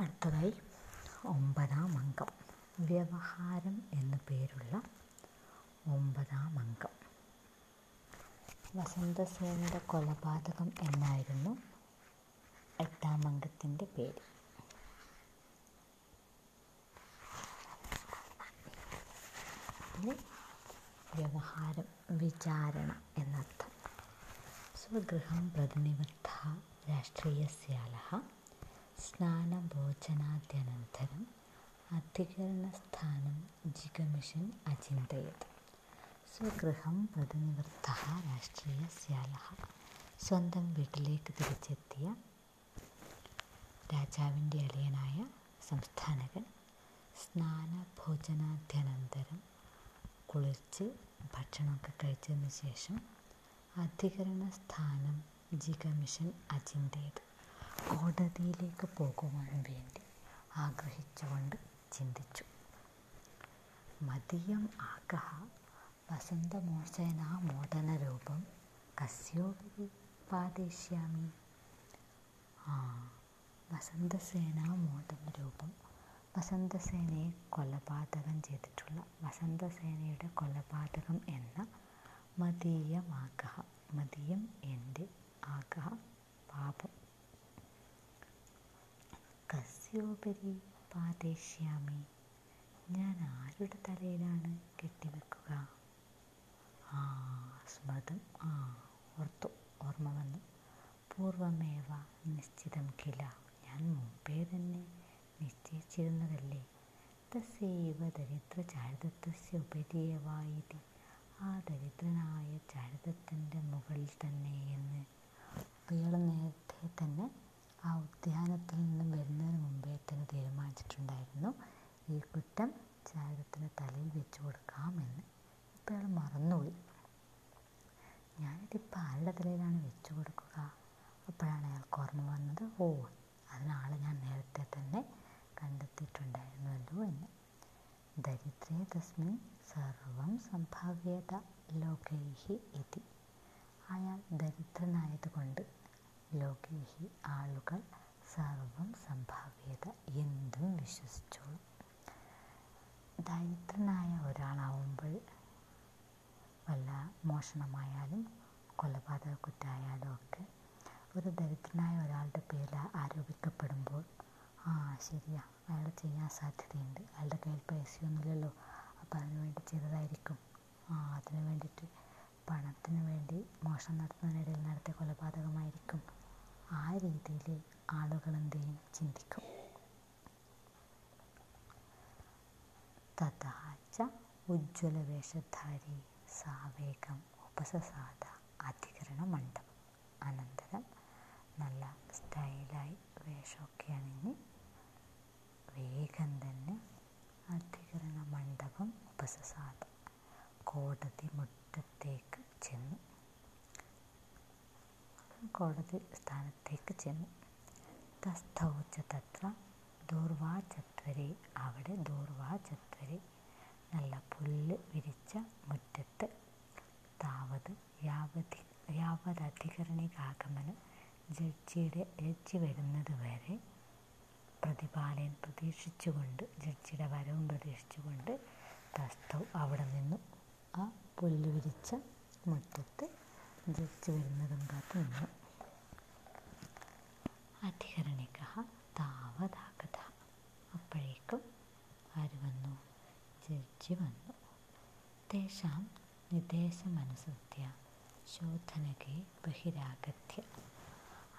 അടുത്തതായി ഒമ്പതാം അംഗം. വ്യവഹാരം എന്ന പേരുള്ള ഒമ്പതാം അംഗം. വസന്തസേനയുടെ കൊലപാതകം എന്നായിരുന്നു എട്ടാം അംഗത്തിന്റെ പേര്. വ്യവഹാരം വിചാരണ എന്നർത്ഥം. സ്വഗൃഹം പ്രതിനിവൃത്ത രാഷ്ട്രീയസ്യാലः സ്നാനഭോജനാദ്യനന്തരം അധികരണസ്ഥാനം ജിഗമിഷൻ അചിന്തയത്. സ്വഗൃഹം പ്രതിനിവൃത്ത രാഷ്ട്രീയസ്യാലः സ്വന്തം വീട്ടിലേക്ക് തിരിച്ചെത്തിയ രാജാവിന്റെ അളിയനായ സംസ്ഥാനകൻ സ്നാനഭോജനാദ്യനന്തരം കുളിച്ച് ഭക്ഷണമൊക്കെ കഴിച്ചതിന് ശേഷം അധികരണ സ്ഥാനം ജിഗമിഷൻ അചിന്തയത്. കോടതിയിലേക്ക് പോകുവാൻ വേണ്ടി ആഗ്രഹിച്ചുകൊണ്ട് ചിന്തിച്ചു. മദീയം ആഗ്രഹ വസന്തമോചന മോദനരൂപം കസ്യോപരി പാതിഷ്യാമി ആ വസന്തസേന മോദനരൂപം. വസന്തസേനയെ കൊലപാതകം ചെയ്തിട്ടുള്ള വസന്തസേനയുടെ കൊലപാതകം എന്ന മതീയമാഗ്രഹ മതിയം എന്റെ ആഗ്രഹ പാപം കസ്യോപരി പാതേഷ്യാമി. ഞാൻ ആരുടെ തലയിലാണ് കെട്ടിവെക്കുക? ആ സ്മൃതം. ആ ഓർത്തു. ഓർമ്മ വന്നു. പൂർവമേവ നിശ്ചിതം കില. ഞാൻ മുമ്പേ തന്നെ നിശ്ചയിച്ചിരുന്നതല്ലേ? തസ്സൈവ ദരിദ്ര ചാരിതത്വസ്യ ഉപരിയവായിതി ആ ദരിദ്രനായ ചാരിതത്തിന്റെ മുകളിൽ തന്നെ എന്ന്. അയാൾ നേരത്തെ തന്നെ ആ ഉദ്യാനത്തിൽ നിന്നും വരുന്നതിന് മുമ്പേ തന്നെ തീരുമാനിച്ചിട്ടുണ്ടായിരുന്നു. ഈ കുറ്റം ചാരിതത്തിന്റെ തലയിൽ വെച്ച് കൊടുക്കാമെന്ന് ഇപ്പം അയാൾ മറന്നുപോയി. ഞാനിതിപ്പോൾ ആരുടെ തലയിലാണ് വെച്ച് കൊടുക്കുക? അപ്പോഴാണ് അയാൾക്ക് ഓർമ്മ വന്നത്. ഓ അതിനാളെ ഞാൻ നേരത്തെ തന്നെ കണ്ടെത്തിയിട്ടുണ്ടായിരുന്നല്ലോ എന്ന്. ദരിദ്രേ തസ്മിൻ സർവം സംഭാവ്യത ലോകൈഹി ഇതി. അയാൾ ദരിദ്രനായതുകൊണ്ട് ലോകൈഹി ആളുകൾ സർവം സംഭാവ്യത എന്തും വിശ്വസിച്ചോളും. ദരിദ്രനായ ഒരാളാവുമ്പോൾ വല്ല മോഷണമായാലും കൊലപാതക കുറ്റമായാലും ഒക്കെ ഒരു ദരിദ്രനായ ഒരാളുടെ പേരിൽ ആരോപിക്കപ്പെടുമ്പോൾ ആ ശരിയാ അയാൾ ചെയ്യാൻ സാധ്യതയുണ്ട്. അയാളുടെ കയ്യിൽ പൈസയൊന്നുമില്ലല്ലോ. അപ്പം അതിനു വേണ്ടി ചെയ്തതായിരിക്കും. ആ അതിനു വേണ്ടിയിട്ട് പണത്തിന് വേണ്ടി മോഷണം നടത്തുന്നതിനിടയിൽ നടത്തിയ കൊലപാതകമായിരിക്കും. ആ രീതിയിൽ ആളുകൾ എന്ത് ചെയ്യും? ചിന്തിക്കും. തഥാച്ച ഉജ്ജ്വലവേഷധാരി സാവേഗം ഉപസസാദ അധികരണ മണ്ഡപം. അനന്തരം നല്ല സ്റ്റൈലായി വേഷമൊക്കെ അണിഞ്ഞ് വേഗം തന്നെ അധികരണ മണ്ഡപം ഉപസസാദ കോടതി മുറ്റത്തേക്ക് ചെന്നു കോടതി സ്ഥാനത്തേക്ക് ചെന്നു. തസ്ഥൗച്ച തത്ര ദൂർവാചത്വരെ. അവിടെ ദൂർവാചത്വരെ. നല്ല പുല്ല് വിരിച്ച മുറ്റത്ത് താവത് യാവതി യാവതധികരണികാഗമനം ജഡ്ജിയുടെ ജഡ്ജി വരുന്നത് വരെ പ്രതിപാലയൻ പ്രതീക്ഷിച്ചുകൊണ്ട് ജഡ്ജിയുടെ വരവും പ്രതീക്ഷിച്ചുകൊണ്ട് തസ്തവ് അവിടെ നിന്നു. ആ പുല്ല് വിരിച്ച മുറ്റത്ത് ജഡ്ജി വരുന്നതും കാത്തു നിന്നു. അധികരണിക താവതാകഥ അപ്പോഴേക്കും ആര് വന്നു? ജഡ്ജി വന്നു. തേഷാം നിർദ്ദേശമനുസൃത്യ ശോധനകെ ബഹിരാഗത്യ.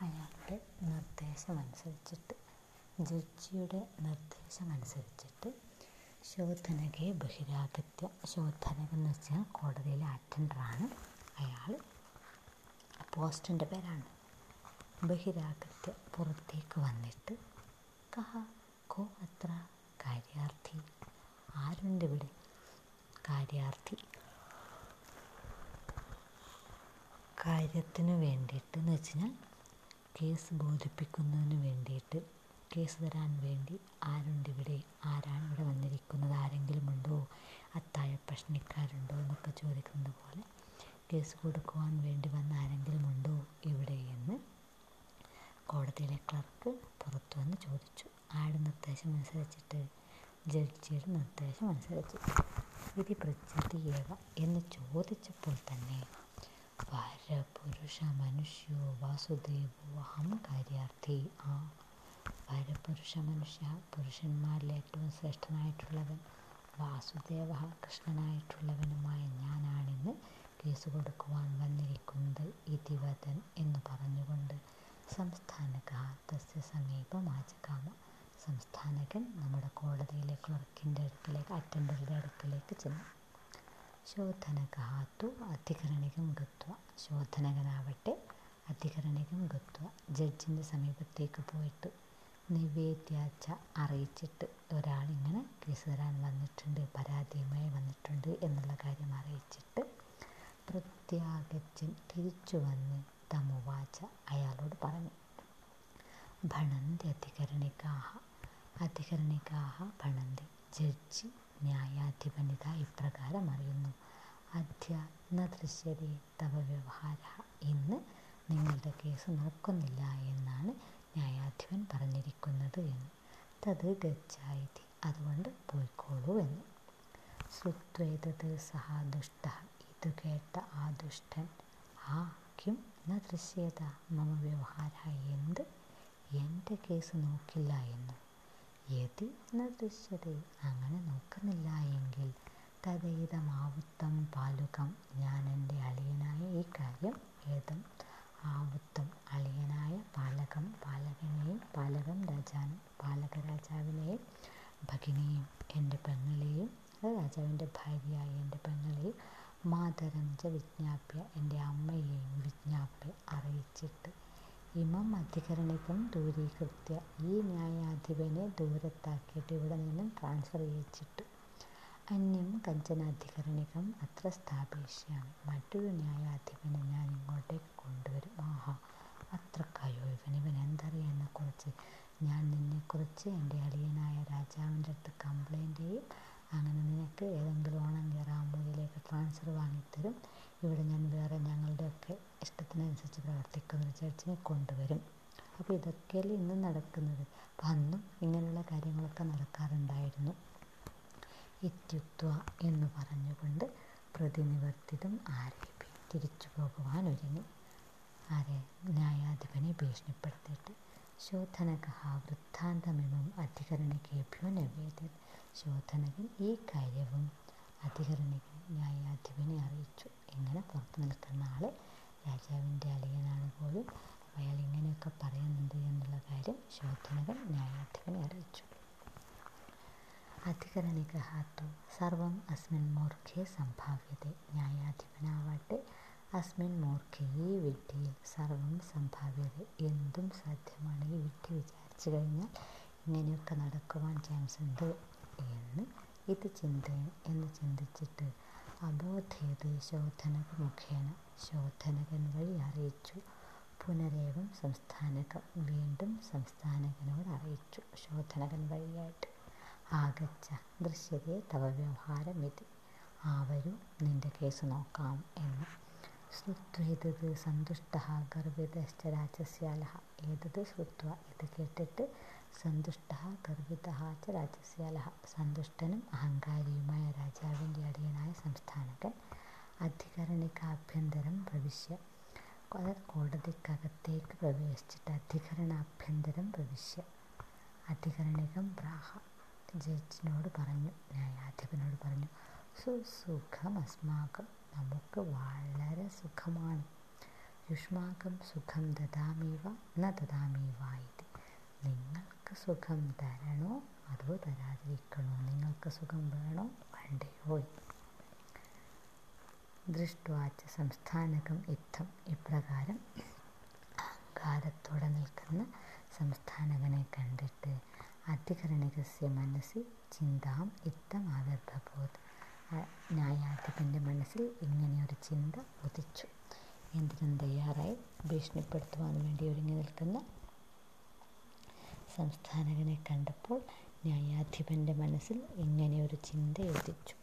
അയാളുടെ നിർദ്ദേശമനുസരിച്ചിട്ട് ജഡ്ജിയുടെ നിർദ്ദേശമനുസരിച്ചിട്ട് ശോധനകെ ബഹിരാഗത്യ. ശോധനക എന്ന് വെച്ചാൽ കോടതിയിലെ അറ്റൻഡറാണ് അയാൾ. പോസ്റ്റിന്റെ പേരാണ്. ബഹിരാഗത്യ പുറത്തേക്ക് വന്നിട്ട് കഹ കോ അത്ര കാര്യാർത്ഥി? ആരുണ്ട് ഇവിടെ? കാര്യാർത്ഥി? കാര്യത്തിന് വേണ്ടിയിട്ട് എന്ന് വെച്ചാൽ കേസ് ബോധിപ്പിക്കുന്നതിന് വേണ്ടിയിട്ട് കേസ് തരാൻ വേണ്ടി ആരുണ്ട് ഇവിടെ? ആരാണ് ഇവിടെ വന്നിരിക്കുന്നത്? ആരെങ്കിലും ഉണ്ടോ? അത്താഴ പ്രശ്നക്കാരുണ്ടോ? എന്നൊക്കെ ചോദിക്കുന്നത് പോലെ കേസ് കൊടുക്കുവാൻ വേണ്ടി വന്ന ആരെങ്കിലും ഉണ്ടോ ഇവിടെ എന്ന് കോടതിയിലെ ക്ലർക്ക് പുറത്തു വന്ന് ചോദിച്ചു. ആരുടെ നിർദ്ദേശമനുസരിച്ചിട്ട് ജഡ്ജിയുടെ നിർദ്ദേശമനുസരിച്ച് വിധി പ്രതി എന്ന് ചോദിച്ചപ്പോൾ തന്നെ പരപുരുഷ മനുഷ്യോ വാസുദേവോ അഹം കാര്യാർത്ഥി. ആ പരപുരുഷ മനുഷ്യ പുരുഷന്മാരിൽ ഏറ്റവും ശ്രേഷ്ഠനായിട്ടുള്ളവൻ വാസുദേവ കൃഷ്ണനായിട്ടുള്ളവനുമായ ഞാനാണിന്ന് കേസ് കൊടുക്കുവാൻ വന്നിരിക്കുന്നത് ഇതിവതൻ എന്ന് പറഞ്ഞുകൊണ്ട് സംസ്ഥാനക തസ്യ സമീപം ആചകാമ സംസ്ഥാനകൻ നമ്മുടെ കോടതിയിലെ ക്ലർക്കിന്റെ അടുക്കലേക്ക് അറ്റൻഡറുടെ അടുക്കലേക്ക് ചെന്നു. ശോധനകാത്തു അധികരണികം ഗത്വ. ശോധനകനാവട്ടെ അധികരണികം ഗത്വ. ജഡ്ജിന്റെ സമീപത്തേക്ക് പോയിട്ട് നിവേദ്യാച്ച അറിയിച്ചിട്ട് ഒരാളിങ്ങനെ കേസ് തരാൻ വന്നിട്ടുണ്ട് പരാതിയുമായി വന്നിട്ടുണ്ട് എന്നുള്ള കാര്യം അറിയിച്ചിട്ട് പ്രത്യാഗച്ചൻ തിരിച്ചു വന്ന് തമുവാച അയാളോട് പറഞ്ഞു ഭണന്തി അധികരണികാഹ അധികരണികാഹ ഭണന്തി ജഡ്ജി ന്യായാധിപനിത ഇപ്രകാരം അറിയുന്നു. അധ്യ ന തവ വ്യവഹാര ഇന്ന് നിങ്ങളുടെ കേസ് നോക്കുന്നില്ല എന്നാണ് ന്യായാധിപൻ പറഞ്ഞിരിക്കുന്നത് എന്ന്. തത് ഗച്ഛായിതി അതുകൊണ്ട് പോയിക്കോളൂ എന്ന്. ശ്രുത്വേതത് സഹ ദുഷ്ട ഇത് കേട്ട ആ ദുഷ്ടൻ ആ കിം ദൃശ്യത മമ വ്യവഹാര എന്ത്? എന്റെ കേസ് നോക്കില്ല എന്ന്. യതി ന ദൃശ്യത അങ്ങനെ നോക്കുന്നില്ല എങ്കിൽ തദൈതമാവുത്തം പാലുകം. ഞാൻ എന്റെ അളിയനായ ഈ കാര്യം ഏതം ആവുത്തം അളിയനായ പാലകം. പാലകനെയും പാലകം രാജാനും പാലകരാജാവിനെയും ഭഗിനിയും എന്റെ പെങ്ങളെയും രാജാവിന്റെ ഭാര്യയായ എന്റെ പെങ്ങളെയും മാതരം ച വിജ്ഞാപ്യ എന്റെ അമ്മയെയും വിജ്ഞാപ്യ അറിയിച്ചിട്ട്. ഇമം അധികരണികം ദൂരീകൃത്യ. ഈ ന്യായാധിപനെ ദൂരത്താക്കിയിട്ട് ഇവിടെ നിന്നും ട്രാൻസ്ഫർ ചെയ്യിച്ചിട്ട്. അന്യം കഞ്ചനാധികരണികം അത്ര സ്ഥാപിഷ്യാമി മറ്റൊരു ന്യായാധിപനെ ഞാൻ ഇങ്ങോട്ടേക്ക് കൊണ്ടുവരും. ആഹാ അത്രക്കായോ ഇവൻ? ഇവൻ എന്തറിയാം എന്നെക്കുറിച്ച് ഞാൻ നിന്നെക്കുറിച്ച് എന്റെ അളിയനായ രാജാവിന്റെ അടുത്ത് കംപ്ലൈന്റ് ചെയ്യും. അങ്ങനെ നിനക്ക് ഏതെങ്കിലും ഓണം കയറാമ്പൂരിലേക്ക് ട്രാൻസ്ഫർ വാങ്ങിത്തരും. ഇവിടെ ഞാൻ വേറെ ഞങ്ങളുടെയൊക്കെ ഇഷ്ടത്തിനനുസരിച്ച് പ്രവർത്തിക്കുന്ന ഒരു ജഡ്ജിനെ കൊണ്ടുവരും. അപ്പോൾ ഇതൊക്കെയല്ലേ ഇന്നും നടക്കുന്നത്. അപ്പം അന്നും ഇങ്ങനെയുള്ള കാര്യങ്ങളൊക്കെ നടക്കാറുണ്ടായിരുന്നു. ഇത്യുത്വ എന്ന് പറഞ്ഞുകൊണ്ട് പ്രതിനിവർത്തിതം ആരെ തിരിച്ചു പോകുവാൻ ഒരുങ്ങി ആരെ ന്യായാധിപനെ ഭീഷണിപ്പെടുത്തിയിട്ട് ശോധനക വൃത്താന്തമിമം അധികരണികേഭ്യോ നവേദ്യത് ശോധനകൻ ഈ കാര്യവും അധികരണികൻ ന്യായാധിപനെ അറിയിച്ചു. ഇങ്ങനെ പുറത്തു നിൽക്കുന്ന ആൾ രാജാവിന്റെ അളിയനാണ് പോലും അയാൾ ഇങ്ങനെയൊക്കെ പറയുന്നുണ്ട് എന്നുള്ള കാര്യം ശോധനകൻ ന്യായാധിപനെ അറിയിച്ചു. അധികരണികഹാത്തു സർവം അസ്മിൻ മൂർഖേ സംഭാവ്യത. ന്യായാധിപനാവട്ടെ അസ്മിൻ മൂർഖേ വിഡ്ഢിയിൽ സർവം സംഭാവ്യത എന്തും സാധ്യമാണ് ഈ വിഡ്ഢി വിചാരിച്ചു കഴിഞ്ഞാൽ ഇങ്ങനെയൊക്കെ നടക്കുവാൻ ചാൻസ് ഉണ്ട് എന്ന് ഇത് ചിന്ത എന്ന് ചിന്തിച്ചിട്ട് അബോധേത് ശോധനക മുഖേന ശോധനകൻ വഴി അറിയിച്ചു. പുനരേവം സംസ്ഥാനകം വീണ്ടും സംസ്ഥാനകനോട് അറിയിച്ചു ശോധനകൻ വഴിയായിട്ട്. ആകച്ച ദൃശ്യതയെ തവ ഇത് ആ വരൂ നിന്റെ കേസ് നോക്കാം എന്ന് ശ്രുത്വേതത് സന്തുഷ്ട ഗർഭിതശ്ച രാജസ്യാല ഏതത് ശ്രുത്വ? ഇത് കേട്ടിട്ട് സന്തുഷ്ട ഗർഭിത ച രാജസ്യാല സന്തുഷ്ടനും അഹങ്കാരിയുമായ രാജാവിന്റെ അടിയനായ സംസ്ഥാനകൻ. അധികരണിക്കാഭ്യന്തരം പ്രവിശ്യ. കോടതിക്കകത്തേക്ക് പ്രവേശിച്ചിട്ട് അധികരണാഭ്യന്തരം പ്രവിശ്യ. അധികരണികം ബ്രാഹ. ജഡ്ജിനോട് പറഞ്ഞു ന്യായാധിപനോട് പറഞ്ഞു സുസുഖം അസ്മാകം നമുക്ക് വളരെ സുഖമാണ്. യുഷ്മാകം സുഖം ദദാമീവ ന ദദാമീവ ഇത് നിങ്ങൾക്ക് സുഖം തരണോ? അതോ തരാതിരിക്കണോ? നിങ്ങൾക്ക് സുഖം വേണോ? വേണ്ടയോ ദൃഷ്ടുവാച്ച സംസ്ഥാനകം യുദ്ധം ഇപ്രകാരം അഹങ്കാരത്തോടെ നിൽക്കുന്ന സംസ്ഥാനകനെ കണ്ടിട്ട് അധികരണികസ്യ മനസ്സിൽ ചിന്താം യുദ്ധം ആവിർഭവോത്. ന്യായാധിപന്റെ മനസ്സിൽ ഇങ്ങനെ ഒരു ചിന്ത ഉദിച്ചു. എന്തിനും തയ്യാറായി ഭീഷണിപ്പെടുത്തുവാൻ വേണ്ടി ഒരുങ്ങി നിൽക്കുന്ന സംസ്ഥാനകനെ കണ്ടപ്പോൾ ന്യായാധിപന്റെ മനസ്സിൽ ഇങ്ങനെയൊരു ചിന്ത ഉദിച്ചു.